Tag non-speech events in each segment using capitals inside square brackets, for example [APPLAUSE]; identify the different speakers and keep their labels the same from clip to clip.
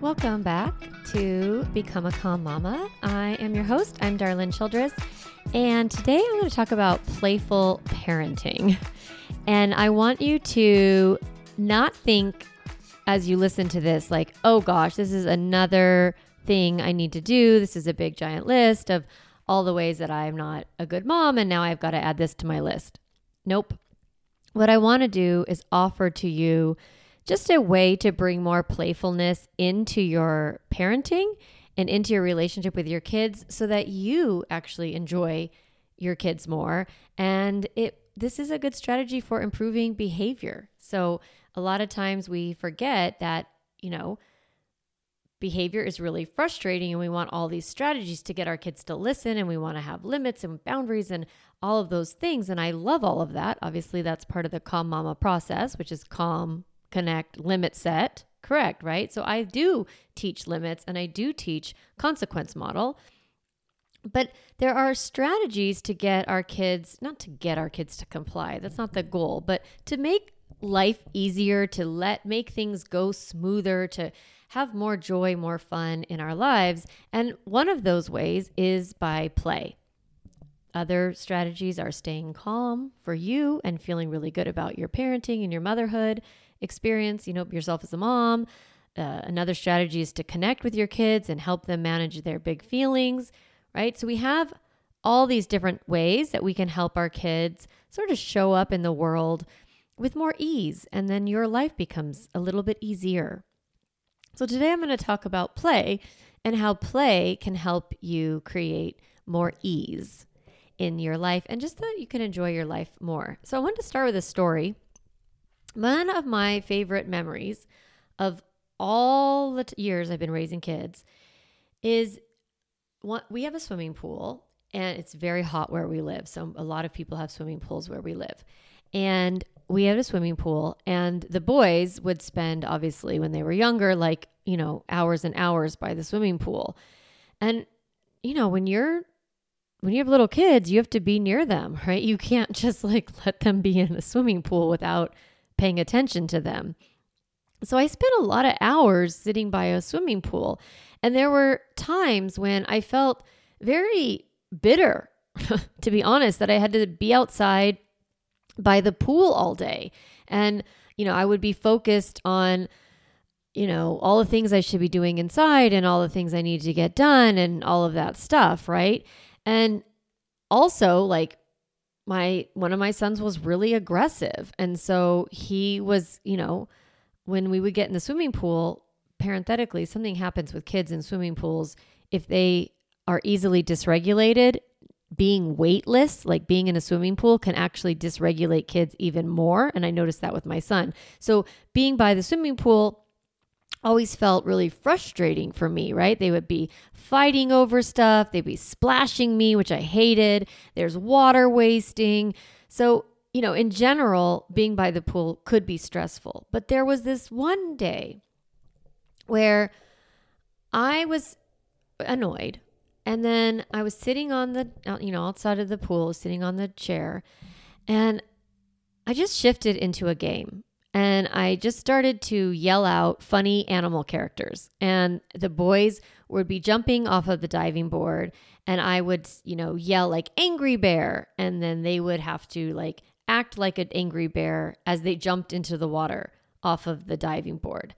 Speaker 1: Welcome back to Become a Calm Mama. I am your host. I'm Darlene Childress, and today I'm going to talk about playful parenting. And I want you to not think as you listen to this, like, oh gosh, this is another thing I need to do. This is a big giant list of all the ways that I'm not a good mom, and now I've got to add this to my list. Nope. What I want to do is offer to you just a way to bring more playfulness into your parenting and into your relationship with your kids so that you actually enjoy your kids more and it this is a good strategy for improving behavior. So a lot of times we forget that, you know, behavior is really frustrating and we want all these strategies to get our kids to listen and we want to have limits and boundaries and all of those things and I love all of that. Obviously that's part of the calm mama process, which is calm connect, limit set. Correct, right? So I do teach limits and I do teach consequence model. But there are strategies to get our kids, not to get our kids to comply, that's not the goal, but to make life easier, to let make things go smoother, to have more joy, more fun in our lives. And one of those ways is by play. Other strategies are staying calm for you and feeling really good about your parenting and your motherhood experience, you know, yourself as a mom. Uh, another strategy is to connect with your kids and help them manage their big feelings, right? So we have all these different ways that we can help our kids sort of show up in the world with more ease, and then your life becomes a little bit easier. So today I'm going to talk about play and how play can help you create more ease in your life and just that you can enjoy your life more. So I wanted to start with a story one of my favorite memories of all the t- years I've been raising kids is what we have a swimming pool and it's very hot where we live. So a lot of people have swimming pools where we live. And we had a swimming pool and the boys would spend obviously when they were younger like, you know, hours and hours by the swimming pool. And you know, when you're when you have little kids, you have to be near them, right? You can't [LAUGHS] just like let them be in the swimming pool without paying attention to them. So I spent a lot of hours sitting by a swimming pool. And there were times when I felt very bitter, [LAUGHS] to be honest, that I had to be outside by the pool all day. And, you know, I would be focused on, you know, all the things I should be doing inside and all the things I need to get done and all of that stuff, right? And also, like, my one of my sons was really aggressive. And so he was you know when we would get in the swimming pool parenthetically something happens with kids in swimming pools. If they are easily dysregulated being weightless like being in a swimming pool can actually dysregulate kids even more. And i noticed that with my son. So being by the swimming pool always felt really frustrating for me, right? They would be fighting over stuff, they'd be splashing me, which I hated. There's water wasting. So, you know, in general, being by the pool could be stressful. But there was this one day where I was annoyed. And then I was sitting on the, you know, outside of the pool, sitting on the chair, and I just shifted into a game and I just started to yell out funny animal characters. And the boys would be jumping off of the diving board, and I would, you know, yell like angry bear. And then they would have to like act like an angry bear as they jumped into the water off of the diving board.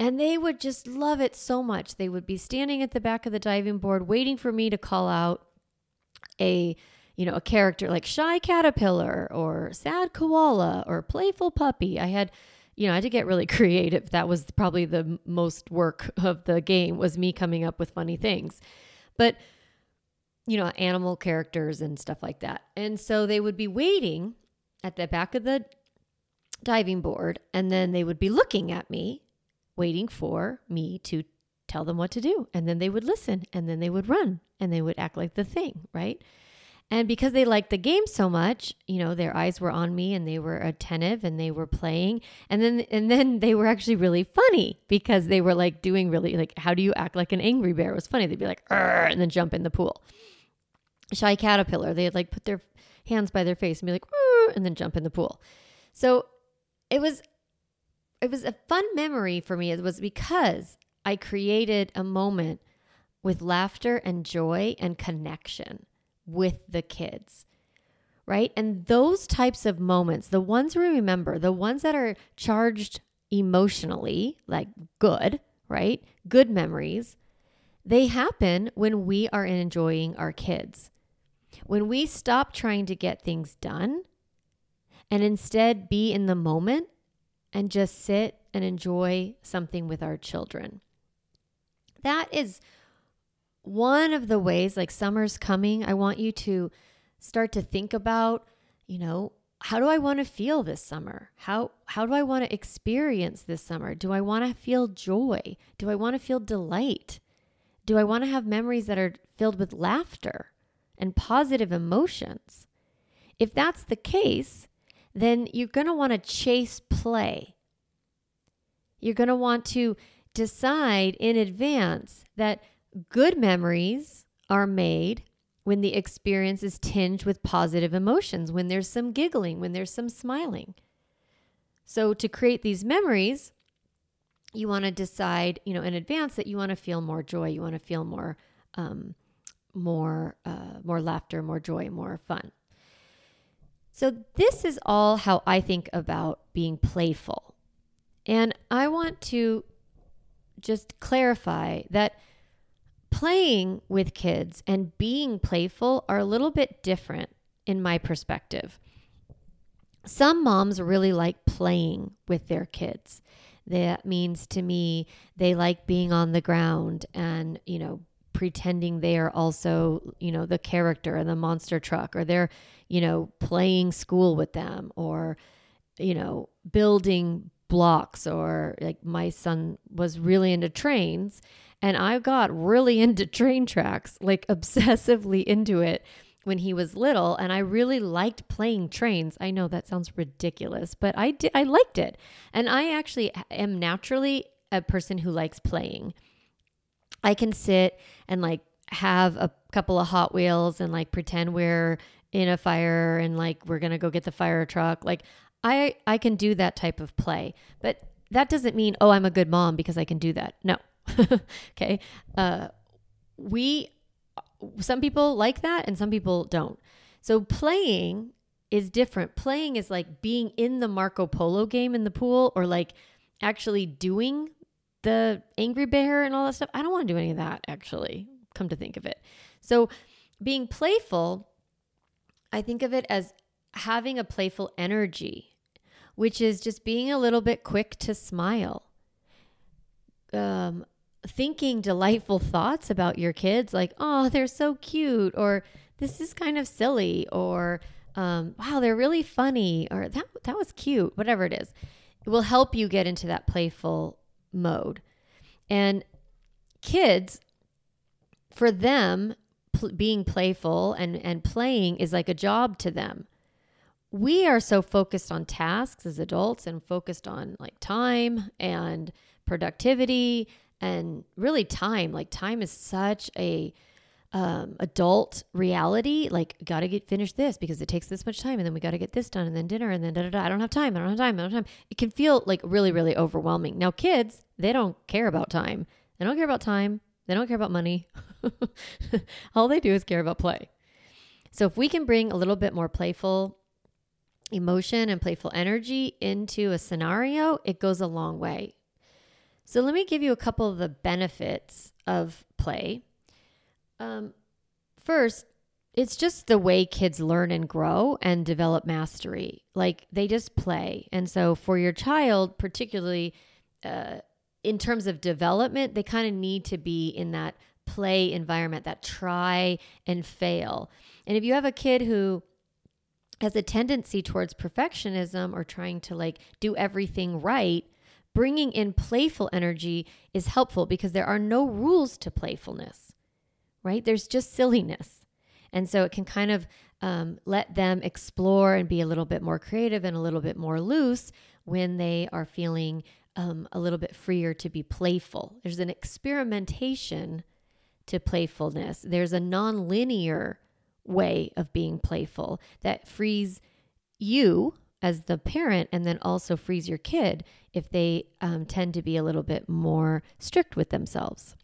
Speaker 1: And they would just love it so much. They would be standing at the back of the diving board waiting for me to call out a you know, a character like shy caterpillar or sad koala or playful puppy. I had, you know, I had to get really [LAUGHS] creative. That was probably the most work of the game was me coming up with funny things. But you know, animal characters and stuff like that. And so they would be waiting at the back of the diving board and then they would be looking at me waiting for me to tell them what to do. And then they would listen and then they would run and they would act like the thing, right? And because they liked the game so much, you know, their eyes were on me and they were attentive and they were playing. And then and then they were actually really funny because they were like doing really like how do you act like an angry bear? It was funny. They'd be like and then jump in the pool. Shy caterpillar, they'd like put their hands by their face and be like and then jump in the pool. So it was it was a fun memory for me. It was because I created a moment with laughter and joy and connection with the kids. Right? And those types of moments, the ones we remember, the ones that are charged emotionally, like good, right? Good memories, they happen when we are enjoying our kids. When we stop trying to get things done and instead be in the moment and just sit and enjoy something with our children. That is one of the ways, like summer's coming, I want you to start to think about, you know, how do I want to feel this summer? How how do I want to experience this summer? Do I want to feel joy? Do I want to feel delight? Do I want to have memories that are filled with laughter and positive emotions? If that's the case, then you're going to want to chase play. You're going to want to decide in advance that good memories are made when the experience is tinged with positive emotions, when there's some giggling, when there's some smiling. So, to create these memories, you want to decide, you know, in advance that you want to feel more joy, you want to feel more, um, more, uh, more laughter, more joy, more fun. So, this is all how I think about being playful. And I want to just clarify that playing with kids and being playful are a little bit different in my perspective. Some moms really like playing with their kids. That means to me, they like being on the ground and, you know, pretending they are also, you know, the character in the monster truck, or they're, you know, playing school with them, or, you know, building blocks, or like my son was really into trains and I got really [LAUGHS] into train tracks, like obsessively into it when he was little and I really liked playing trains. I know that sounds ridiculous, but I did I liked it. And I actually am naturally a person who likes playing. I can sit and like have a couple of Hot Wheels and like pretend we're in a fire and like we're going to go get the fire truck. Like I I can do that type of play. But that doesn't mean oh I'm a good mom because I can do that. No. [LAUGHS] okay. Uh, we, some people like that and some people don't. So playing is different. Playing is like being in the Marco Polo game in the pool or like actually doing the Angry Bear and all that stuff. I don't want to do any of that actually, come to think of it. So being playful, I think of it as having a playful energy, which is just being a little bit quick to smile. Um, thinking delightful thoughts about your kids, like, oh, they're so cute, or this is kind of silly, or um, wow, they're really funny, or that, that was cute, whatever it is. It will help you get into that playful mode. And kids, for them, pl- being playful and, and playing is like a job to them. We are so focused on tasks as adults and focused on like time and productivity and really time like time is such a um, adult reality like gotta get finished this because it takes this much time and then we gotta get this done and then dinner and then da, da, da. i don't have time i don't have time i don't have time. It can feel like really really overwhelming. Now kids they don't care about time. They don't care about time. They don't care about money. [LAUGHS] All they do is care about play. So if we can bring a little bit more playful emotion and playful energy into a scenario it goes a long way so, let me give you a couple of the benefits of play. Um, first, it's just the way kids learn and grow and develop mastery. Like they just play. And so, for your child, particularly uh, in terms of development, they kind of need to be in that play environment, that try and fail. And if you have a kid who has a tendency towards perfectionism or trying to like do everything right, bringing in playful energy is helpful because there are no rules to playfulness, right? There's just silliness. And so it can kind of um, let them explore and be a little bit more creative and a little bit more loose when they are feeling um, a little bit freer to be playful. There's an experimentation to playfulness, there's a non linear way of being playful that frees you as the parent and then also frees your kid if they um, tend to be a little bit more strict with themselves.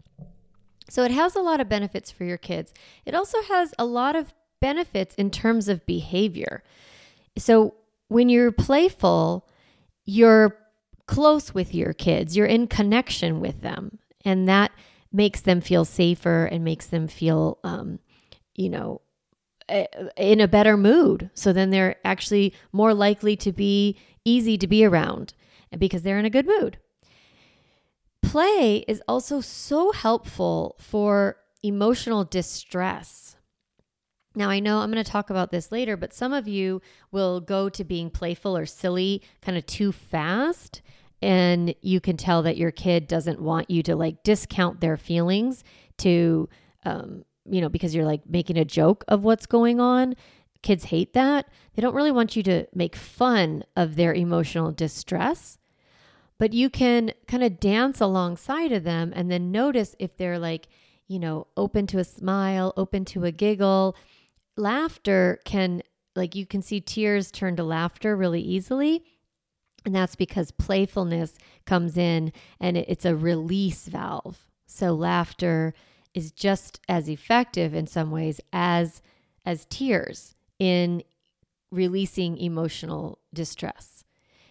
Speaker 1: So it has a lot of benefits for your kids. It also has a lot of benefits in terms of behavior. So when you're playful, you're close with your kids, you're in connection with them, and that makes them feel safer and makes them feel, um, you know, in a better mood. So then they're actually more likely to be easy to be around because they're in a good mood. Play is also so helpful for emotional distress. Now, I know I'm going to talk about this later, but some of you will go to being playful or silly kind of too fast. And you can tell that your kid doesn't want you to like discount their feelings to, um, you know, because you're like making a joke of what's going on. Kids hate that. They don't really want you to make fun of their emotional distress, but you can kind of dance alongside of them and then notice if they're like, you know, open to a smile, open to a giggle. Laughter can, like, you can see tears turn to laughter really easily. And that's because playfulness comes in and it's a release valve. So laughter is just as effective in some ways as as tears in releasing emotional distress.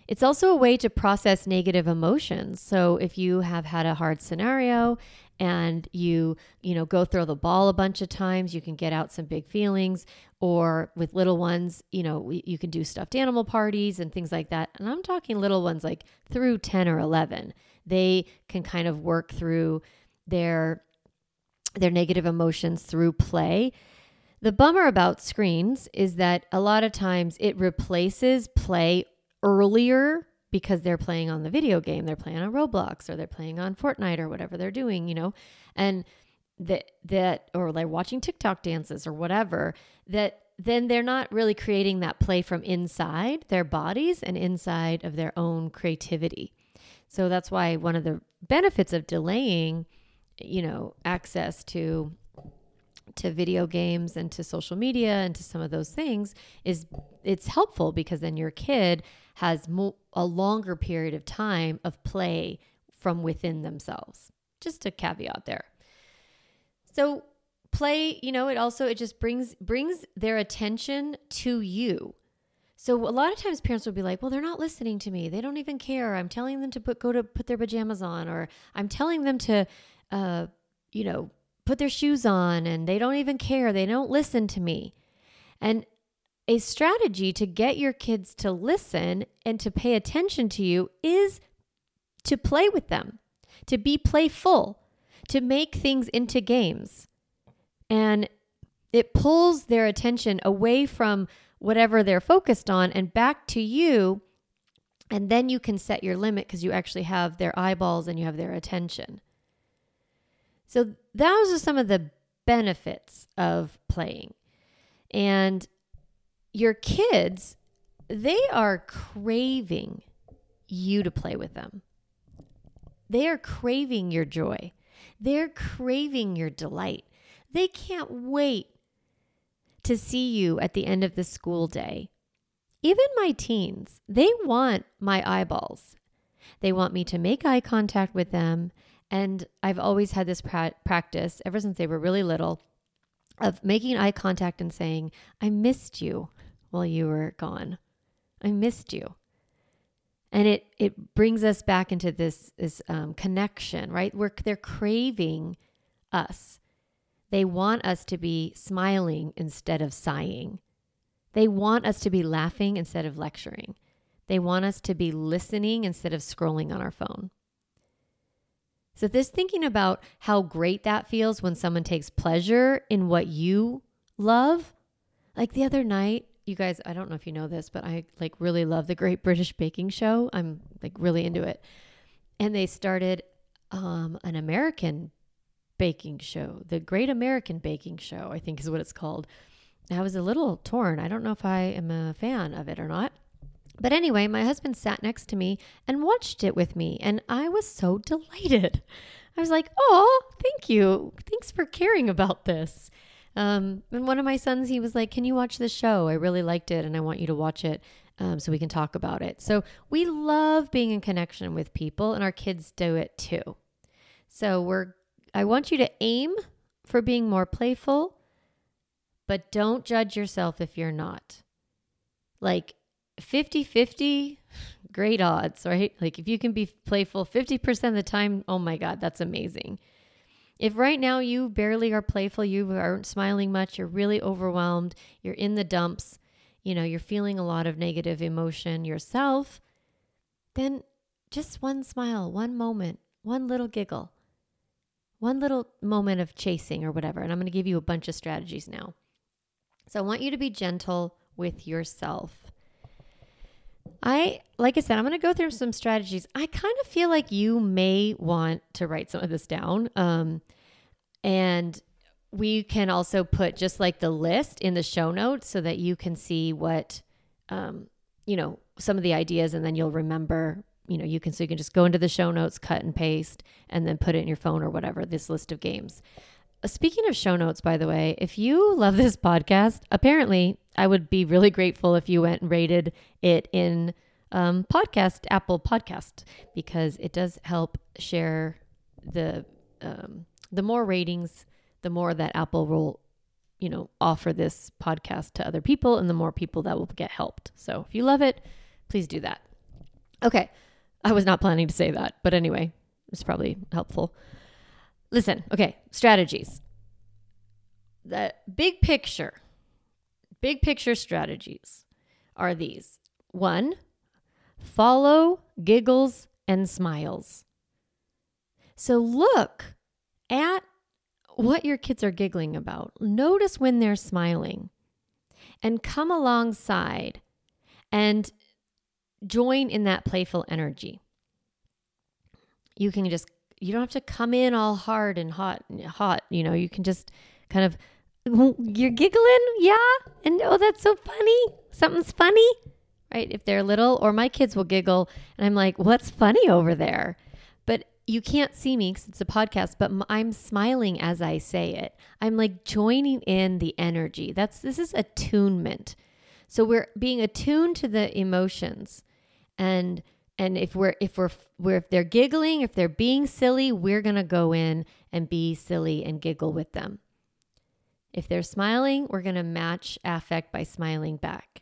Speaker 1: It's also a way to process negative emotions. So if you have had a hard scenario and you, you know, go throw the ball a bunch of times, you can get out some big feelings or with little ones, you know, you can do stuffed animal parties and things like that. And I'm talking little ones like through 10 or 11. They can kind of work through their their negative emotions through play. The bummer about screens is that a lot of times it replaces play earlier because they're playing on the video game, they're playing on Roblox or they're playing on Fortnite or whatever they're doing, you know, and that that or like watching TikTok dances or whatever that then they're not really creating that play from inside their bodies and inside of their own creativity. So that's why one of the benefits of delaying you know, access to to video games and to social media and to some of those things is it's helpful because then your kid has mo- a longer period of time of play from within themselves. Just a caveat there. So play, you know, it also it just brings brings their attention to you. So a lot of times parents will be like, "Well, they're not listening to me. They don't even care. I'm telling them to put go to put their pajamas on or I'm telling them to uh, you know, put their shoes on and they don't even care. They don't listen to me. And a strategy to get your kids to listen and to pay attention to you is to play with them, to be playful, to make things into games. And it pulls their attention away from whatever they're focused on and back to you. And then you can set your limit because you actually have their eyeballs and you have their attention. So those are some of the benefits of playing. And your kids, they are craving you to play with them. They are craving your joy. They're craving your delight. They can't wait to see you at the end of the school day. Even my teens, they want my eyeballs. They want me to make eye contact with them and I've always had this pra- practice ever since they were really little of making eye contact and saying, I missed you while you were gone. I missed you. And it, it brings us back into this, this um, connection, right? Where they're craving us. They want us to be smiling instead of sighing. They want us to be laughing instead of lecturing. They want us to be listening instead of scrolling on our phone. So, this thinking about how great that feels when someone takes pleasure in what you love, like the other night, you guys, I don't know if you know this, but I like really love the Great British Baking Show. I'm like really into it. And they started um, an American baking show, the Great American Baking Show, I think is what it's called. I was a little torn. I don't know if I am a fan of it or not. But anyway, my husband sat next to me and watched it with me, and I was so delighted. I was like, oh, thank you. Thanks for caring about this. Um, and one of my sons, he was like, Can you watch this show? I really liked it, and I want you to watch it um, so we can talk about it. So we love being in connection with people, and our kids do it too. So we're I want you to aim for being more playful, but don't judge yourself if you're not. Like 50 50, great odds, right? Like if you can be playful 50% of the time, oh my God, that's amazing. If right now you barely are playful, you aren't smiling much, you're really overwhelmed, you're in the dumps, you know, you're feeling a lot of negative emotion yourself, then just one smile, one moment, one little giggle, one little moment of chasing or whatever. And I'm going to give you a bunch of strategies now. So I want you to be gentle with yourself. I, like I said, I'm going to go through some strategies. I kind of feel like you may want to write some of this down. Um, and we can also put just like the list in the show notes so that you can see what, um, you know, some of the ideas and then you'll remember, you know, you can, so you can just go into the show notes, cut and paste, and then put it in your phone or whatever, this list of games. Uh, speaking of show notes, by the way, if you love this [LAUGHS] podcast, apparently I would be really grateful if you went and rated it in um, podcast, Apple Podcast, because it does help share the um, the more ratings, the more that Apple will, you know, offer this podcast to other people, and the more people that will get helped. So if you love it, please do that. Okay, I was not planning to say that, but anyway, it's probably helpful. Listen, okay, strategies. The big picture, big picture strategies are these one, follow giggles and smiles. So look at what your kids are giggling about. Notice when they're smiling and come alongside and join in that playful energy. You can just you don't have to come in all hard and hot hot you know you can just kind of you're giggling? Yeah? And oh that's so funny. Something's funny. Right? If they're little or my kids will giggle and i'm like what's funny over there? But you can't see me because it's a podcast but i'm smiling as i say it. I'm like joining in the energy. That's this is attunement. So we're being attuned to the emotions. And and if we're if we're, we're if they're giggling if they're being silly we're to go in and be silly and giggle with them if they're smiling we're going to match affect by smiling back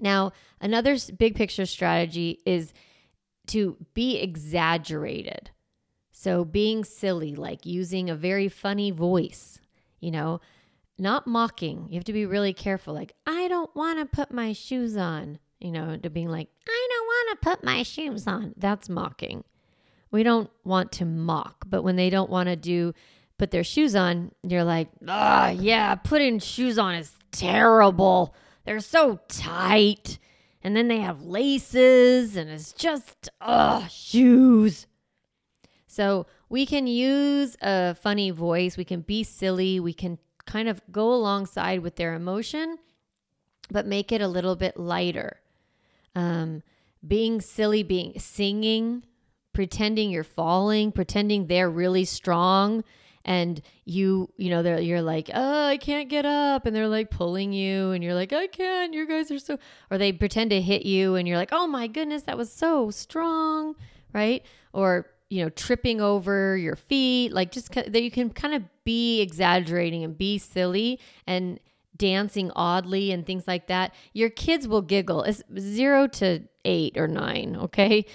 Speaker 1: now another big picture strategy is to be exaggerated so being silly like using a very funny voice you know not mocking you have to be really careful like i don't want to put my shoes on you know to being like i don't want to put my shoes on. That's mocking. We don't want to mock, but when they don't want to do put their shoes on, you're like, ah, yeah, putting shoes on is terrible. They're so tight. And then they have laces and it's just, ugh, shoes. So we can use a funny voice. We can be silly. We can kind of go alongside with their emotion, but make it a little bit lighter. Um, being silly, being singing, pretending you're falling, pretending they're really strong and you you know they're you're like oh i can't get up and they're like pulling you and you're like i can't you guys are so or they pretend to hit you and you're like oh my goodness that was so strong right or you know tripping over your feet like just that you can kind of be exaggerating and be silly and dancing oddly and things like that, your kids will giggle. It's zero to eight or nine, okay?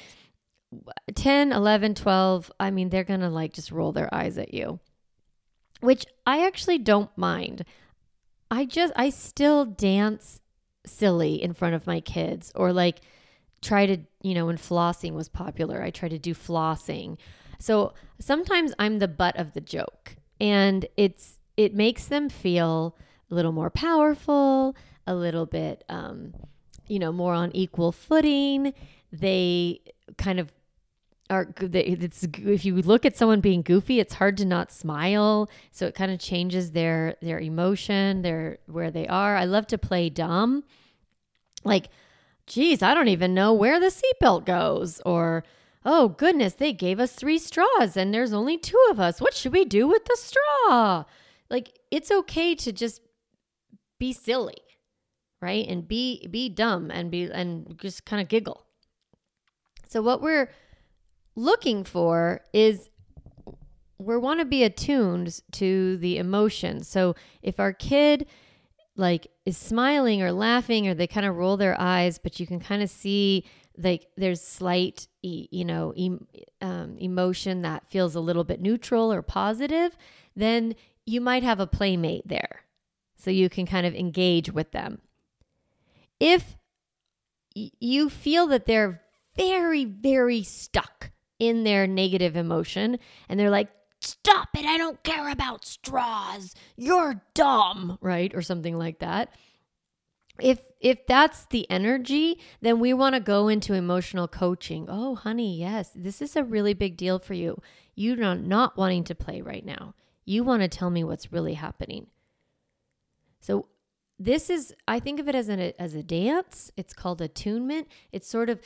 Speaker 1: 10, 11, 12, I mean, they're going to like just roll their eyes at you, which I actually don't mind. I just, I still dance silly in front of my kids or like try to, you know, when flossing was popular, I try to do flossing. So sometimes I'm the butt of the joke and it's, it makes them feel a little more powerful, a little bit, um, you know, more on equal footing. They kind of are it's if you look at someone being goofy it's hard to not smile. So it kind of changes their their emotion their where they are. I love to play dumb. Like geez i don't even know where the seatbelt goes. Or oh goodness they gave us three straws and there's only two of us. What should we do with the straw? Like it's okay to just be silly, right? And be be dumb and be and just kind of giggle. So what we're looking for is we want to be attuned to the emotions. So if our kid like is smiling or laughing or they kind of roll their eyes, but you can kind of see like there's slight you know um, emotion that feels a little bit neutral or positive, then you might have a playmate there. So you can kind of engage with them. If you feel that they're very, very stuck in their negative emotion and they're like, stop it, I don't care about straws, you're dumb, right? Or something like that. If if that's the energy, then we want to go into emotional coaching. Oh, honey, yes, this is a really big deal for you. You're not, not wanting to play right now. You want to tell me what's really happening. So this is I think of it as an as a dance. It's called attunement. It's sort of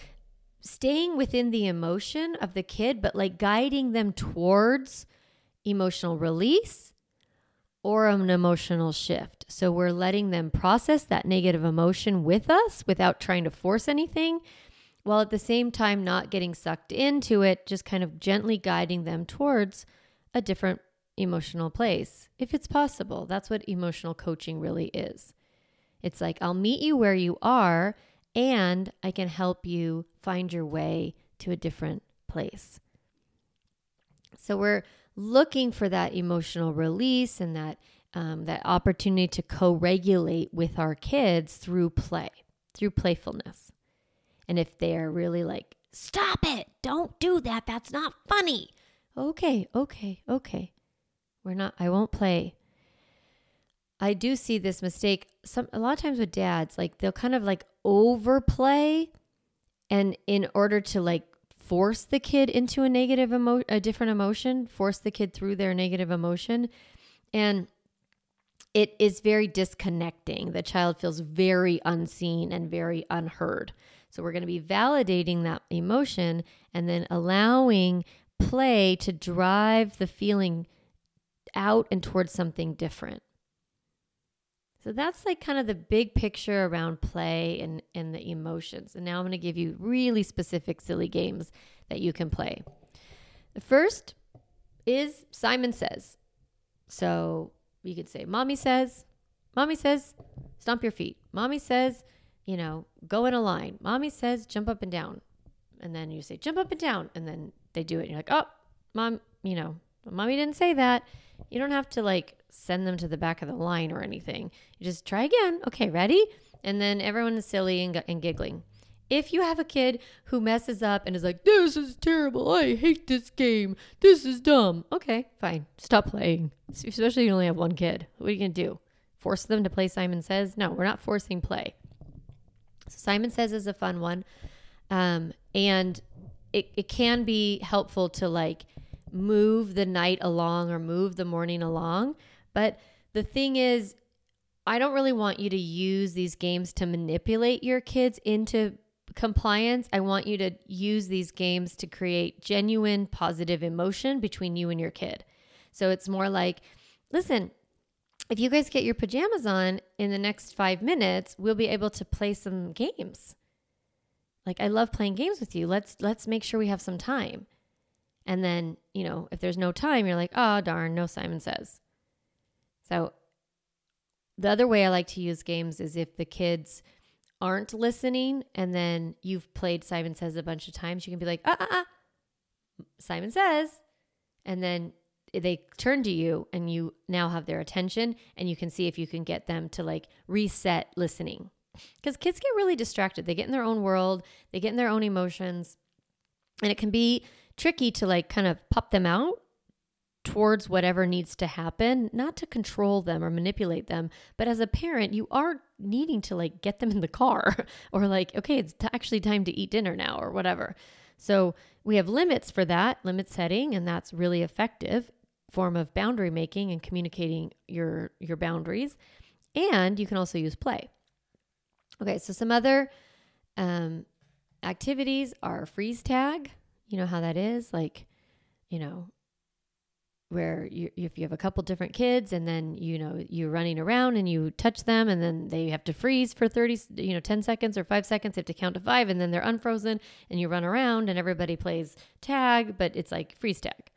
Speaker 1: staying within the emotion of the kid but like guiding them towards emotional release or an emotional shift. So we're letting them process that negative emotion with us without trying to force anything, while at the same time not getting sucked into it, just kind of gently guiding them towards a different emotional place, if it's possible. That's what emotional coaching really is. It's like, I'll meet you where you are, and I can help you find your way to a different place. So we're looking for that emotional release and that um, that opportunity to co-regulate with our kids through play, through playfulness. And if they're really like, "Stop it! Don't do that. That's not funny." Okay, okay, okay. We're not. I won't play. I do see this mistake some a lot of times with dads like they'll kind of like overplay and in order to like force the kid into a negative emo- a different emotion, force the kid through their negative emotion. And it is very disconnecting. The child feels very unseen and very unheard. So we're going to be validating that emotion and then allowing play to drive the feeling out and towards something different. So that's like kind of the big picture around play and, and the emotions. And now I'm going to give you really specific silly games that you can play. The first is Simon Says. So you could say, Mommy says, Mommy says, stomp your feet. Mommy says, you know, go in a line. Mommy says, jump up and down. And then you say, jump up and down. And then they do it. And you're like, oh, mom, you know, mommy didn't say that. You don't have to like send them to the back of the line or anything. You just try again. Okay, ready? And then everyone is silly and, and giggling. If you have a kid who messes up and is like, this is terrible. I hate this game. This is dumb. Okay, fine. Stop playing. Especially if you only have one kid. What are you going to do? Force them to play Simon Says? No, we're not forcing play. So Simon Says is a fun one. Um, and it, it can be helpful to like move the night along or move the morning along but the thing is, I don't really want you to use these games to manipulate your kids into compliance. I want you to use these games to create genuine positive emotion between you and your kid. So it's more like, listen, if you guys get your pajamas on in the next five minutes, we'll be able to play some games. Like I love playing games with you. Let's let's make sure we have some time. And then, you know, if there's no time, you're like, oh darn, no Simon says. So the other way I like to use games is if the kids aren't listening and then you've played Simon Says a bunch of times, you can be like, ah, Simon Says. And then they turn to you and you now have their attention and you can see if you can get them to like reset listening. Because kids get really distracted. They get in their own world, they get in their own emotions, and it can be tricky to like kind of pop them out towards whatever needs to happen, not to control them or manipulate them, but as a parent, you are needing to like get them in the car [LAUGHS] or like, okay, it's t- actually time to eat dinner now or whatever. So we have limits for that, limit setting, and that's really effective form of boundary making and communicating your your boundaries. And you can also use play. Okay, so some other um, activities are freeze tag. You know how that is, like, you know, where you, if you have a couple different kids and then you know you're running around and you touch them and then they have to freeze for 30 you know 10 seconds or 5 seconds they have to count to 5 and then they're unfrozen and you run around and everybody plays tag but it's like freeze tag.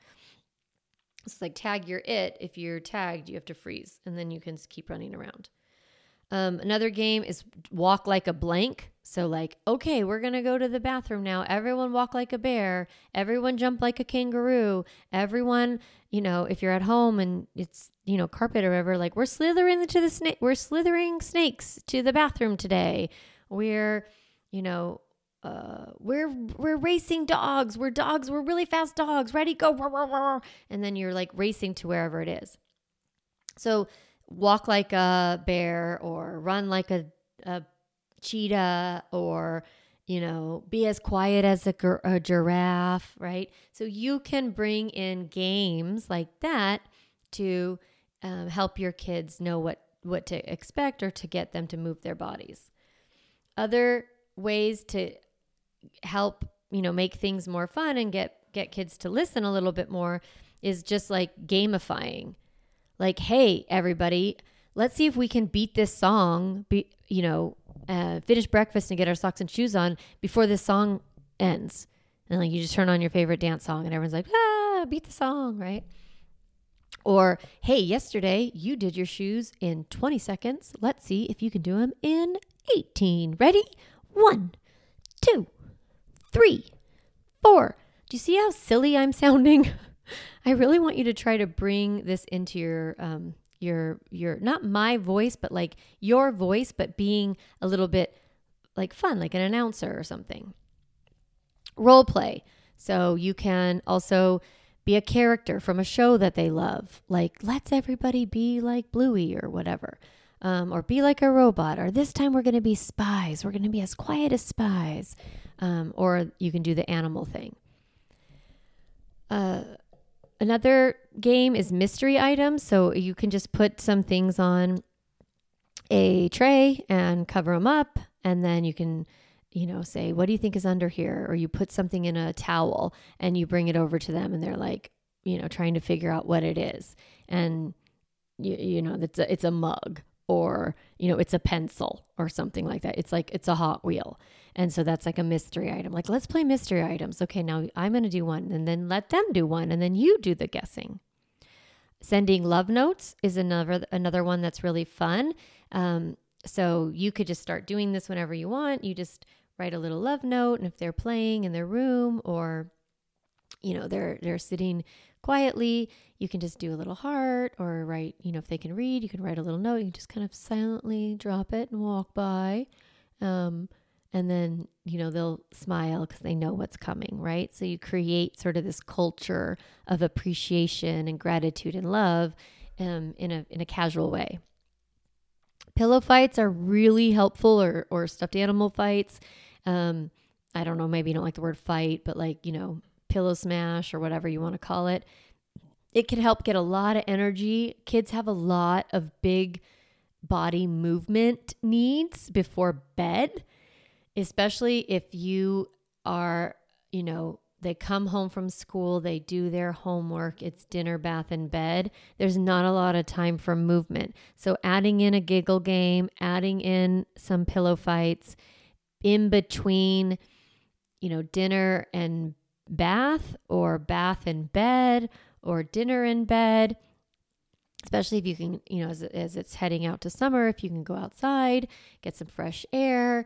Speaker 1: It's like tag you're it. If you're tagged you have to freeze and then you can keep running around um, another game is walk like a blank. So, like, okay, we're going to go to the bathroom now. Everyone walk like a bear. Everyone jump like a kangaroo. Everyone, you know, if you're at home and it's, you know, carpet or whatever, like, we're slithering to the snake. We're slithering snakes to the bathroom today. We're, you know, uh, we're we're racing dogs. We're dogs. We're really fast dogs. Ready, go! And then you're like racing to wherever it is. So walk like a bear or run like a, a cheetah or you know be as quiet as a, a giraffe right? So you can bring in games like that to um, help your kids know what what to expect or to get them to move their bodies. Other ways to help you know make things more fun and get get kids to listen a little bit more is just like gamifying like, hey, everybody, let's see if we can beat this song, be, you know, uh, finish breakfast and get our socks and shoes on before this song ends. And like you just turn on your favorite dance song and everyone's like, ah, beat the song, right? Or, hey, yesterday you did your shoes in 20 seconds. Let's see if you can do them in 18. Ready? One, two, three, four. Do you see how silly I'm sounding? [LAUGHS] I really want you to try to bring this into your um, your your not my voice, but like your voice, but being a little bit like fun, like an announcer or something. Role play. So you can also be a character from a show that they love, like let's everybody be like Bluey or whatever. Um, or be like a robot, or this time we're going to be spies. We're going to be as quiet as spies. Um, or you can do the animal thing. Uh, Another game is mystery items. So you can just put some things on a tray and cover them up. And then you can, you know, say, What do you think is under here? Or you put something in a towel and you bring it over to them and they're like, you know, trying to figure out what it is. And, you, you know, it's a, it's a mug or, you know, it's a pencil or something like that. It's like, it's a Hot Wheel. And so that's like a mystery item. Like, let's play mystery items. Okay, now I'm going to do one and then let them do one and then you do the guessing. Sending love notes is another another one that's really fun. Um, so you could just start doing this whenever you want. You just write a little love note, and if they're playing in their room or you know they're they're sitting quietly, you can just do a little heart or write. You know if they can read, you can write a little note. You can just kind of silently drop it and walk by. Um, and then you know they'll smile because they know what's coming right so you create sort of this culture of appreciation and gratitude and love um, in a in a casual way pillow fights are really helpful or or stuffed animal fights um, i don't know maybe you don't like the word fight but like you know pillow smash or whatever you want to call it it can help get a lot of energy kids have a lot of big body movement needs before bed especially if you are, you know, they come home from school, they do their homework, it's dinner, bath, and bed. There's not a lot of time for movement. So, adding in a giggle game, adding in some pillow fights in between, you know, dinner and bath, or bath in bed, or dinner in bed, especially if you can, you know, as, as it's heading out to summer, if you can go outside, get some fresh air,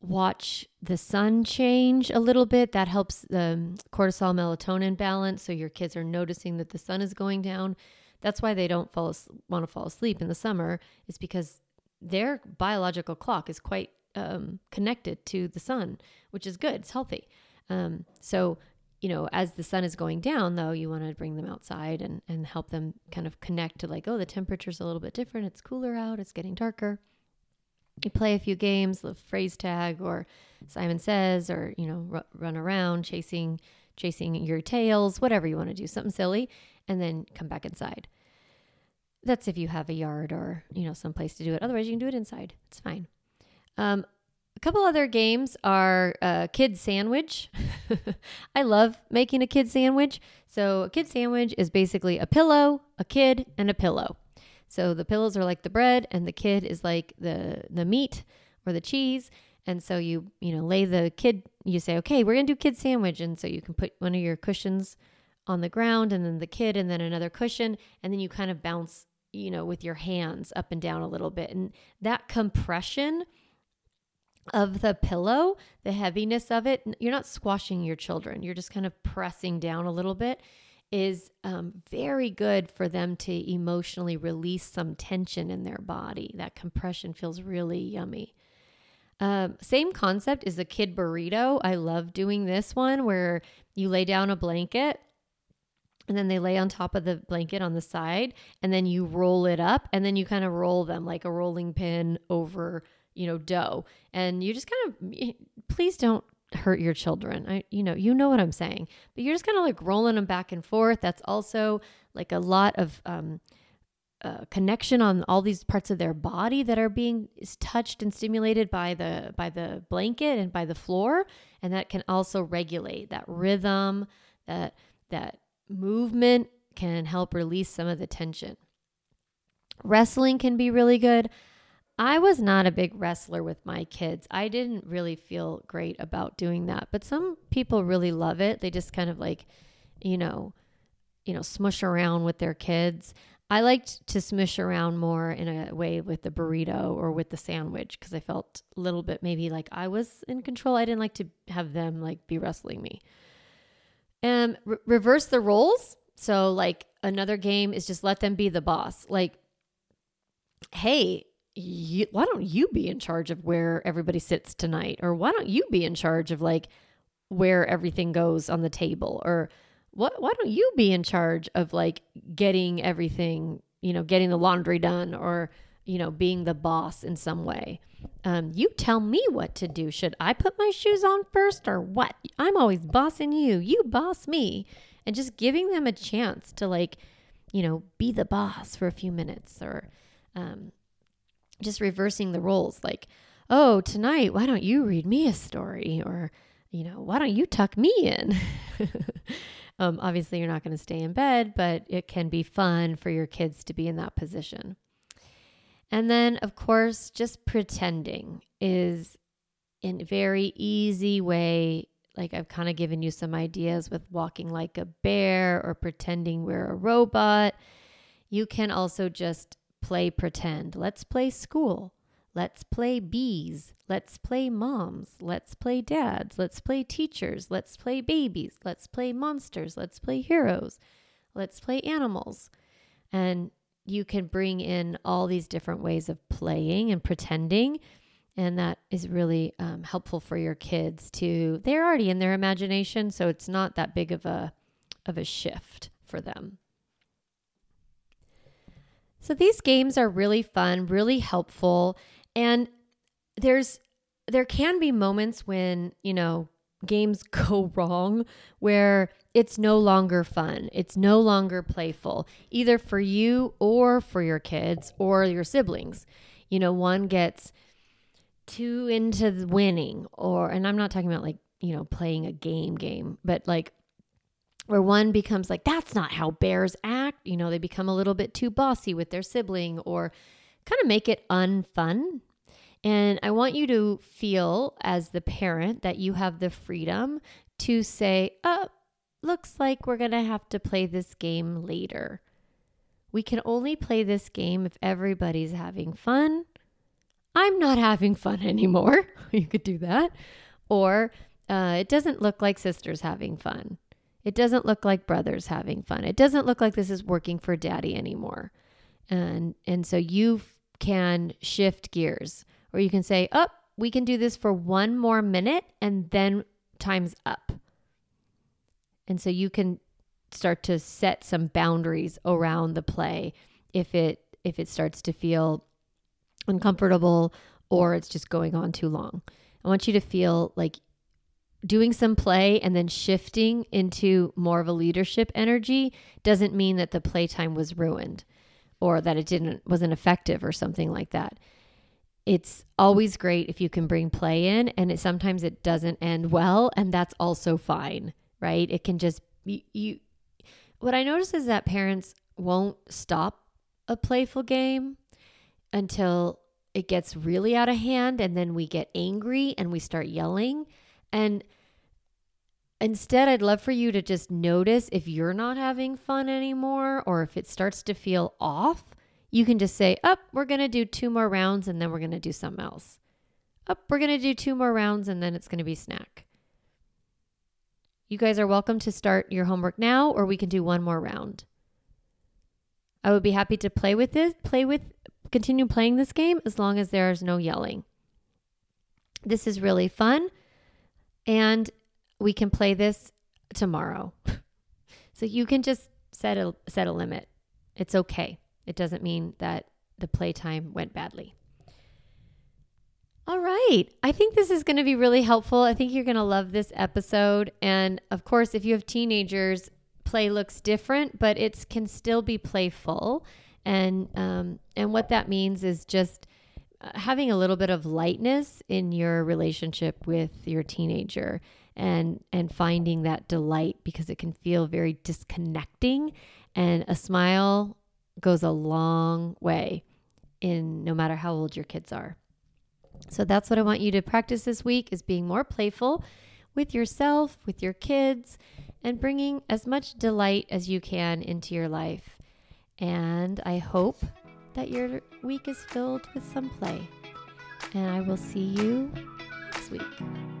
Speaker 1: watch the sun change a little bit. That helps the cortisol melatonin balance. So your kids are noticing that the sun is going down. That's why they don't fall want to fall asleep in the summer. Is because their biological clock is quite um, connected to the sun, which is good. It's healthy. Um, so you know, as the sun is going down, though, you want to bring them outside and and help them kind of connect to like, oh, the temperature's a little bit different. It's cooler out. It's getting darker you play a few games, the freeze tag or Simon Says, or you know, r- run around chasing chasing your tails, whatever you want to do, something silly, and then come back inside. That's if you have a yard or you know some place to do it. Otherwise, you can do it inside. It's fine. Um, couple other games are uh, kid sandwich. [LAUGHS] I love making a kid sandwich. So, a kid sandwich is basically a pillow, a kid, and a pillow. So, the pillows are like the bread, and the kid is like the the meat or the cheese. And so you you know lay the kid. You say, okay, we're gonna do kid sandwich, and so you can put one of your cushions on the ground, and then the kid, and then another cushion, and then you kind of bounce you know with your hands up and down a little bit, and that compression of the pillow, the heaviness of it, you're not squashing your children. You're just kind of pressing down a little bit, is um, very good for them to emotionally release some tension in their body. That compression feels really yummy. Um, same concept is a kid burrito. I love doing this one where you lay down a blanket and then they lay on top of the blanket on the side and then you roll it up and then you kind of roll them like a rolling pin over you know, dough. And you just kind of, please don't hurt your children. I, you know, you know what I'm saying, but you're just kind of like rolling them back and forth. That's also like a lot of, um, uh, connection on all these parts of their body that are being touched and stimulated by the by the blanket and by the floor and that can also regulate that rhythm that that movement can help release some of the tension wrestling can be really good I was not a big wrestler with my kids. I didn't really feel great about doing that. But some people really love it. They just kind of like, you know, you know, smush around with their kids. I liked to smush around more in a way with the burrito or with the sandwich because I felt a little bit maybe like I was in control. I didn't like to have them like be wrestling me. And re- reverse the roles. So like another game is just let them be the boss. Like, hey, you, why don't you be in charge of where everybody sits tonight? Or why don't you be in charge of like where everything goes on the table? Or what, why don't you be in charge of like getting everything, you know, getting the laundry done or, you know, being the boss in some way? Um, you tell me what to do. Should I put my shoes on first or what? I'm always bossing you. You boss me. And just giving them a chance to like, you know, be the boss for a few minutes or, um, just reversing the roles like, oh, tonight, why don't you read me a story? Or, you know, why don't you tuck me in? [LAUGHS] um, obviously, you're not going to stay in bed, but it can be fun for your kids to be in that position. And then, of course, just pretending is in a very easy way. Like I've kind of given you some ideas with walking like a bear or pretending we're a robot. You can also just play pretend. Let's play school. Let's play bees. Let's play moms. Let's play dads. Let's play teachers. Let's play babies. Let's play monsters. Let's play heroes. Let's play animals. And you can bring in all these different ways of playing and pretending. And that is really um, helpful for your kids to, they're already in their imagination. So it's not that big of a, of a shift for them. So these games are really fun, really helpful, and there's there can be moments when, you know, games [LAUGHS] go wrong where it's no longer fun. It's no longer playful, either for you or for your kids or your siblings. You know, one gets too into winning or and I'm not talking about like, you know, playing a game game, but like where one becomes like, that's not how bears act. You know, they become a little bit too bossy with their sibling or kind of make it unfun. And I want you to feel as the parent that you have the freedom to say, oh, looks like we're going to have to play this game later. We can only play this game if everybody's having fun. I'm not having fun [LAUGHS] anymore. [LAUGHS] you could do that. Or uh, it doesn't look like sister's having fun. It doesn't look like brothers having fun. It doesn't look like this is working for daddy anymore. And and so you can shift gears or you can say, "Up, oh, we can do this for one more minute and then time's up." And so you can start to set some boundaries around the play if it if it starts to feel uncomfortable or it's just going on too long. I want you to feel like doing some play and then shifting into more of a leadership energy doesn't mean that the playtime was ruined or that it didn't wasn't effective or something like that. it's always great if you can bring play in and it sometimes it doesn't end well and that's also fine right it can just you, you what i notice is that parents won't stop a playful game until it gets really out of hand and then we get angry and we start yelling and instead i'd love for you to just notice if you're not having fun anymore or if it starts to feel off you can just say, Up, oh, we're going to do two more rounds and then we're going to do something else. Up, oh, we're going to do two more rounds and then it's going to be snack. You guys are welcome to start your homework now or we can do one more round. I would be happy to play with this, play with, continue playing this game as long as there is no yelling. This is really fun and we can play this tomorrow. [LAUGHS] so you can just set a set a limit. It's okay. It doesn't mean that the playtime went badly. All right. I think this is going to be really helpful. I think you're going to love this episode. And of course, if you have teenagers, play looks different, but it can still be playful. And um, and what that means is just Uh, having a little bit of lightness in your relationship with your teenager and and finding that delight because it can feel very disconnecting and a smile goes a long way in no matter how old your kids are. So that's what I want you to practice this week is being more playful with yourself, with your kids, and bringing as much delight as you can into your life. And I hope that your week is filled with some play. And I will see you next week.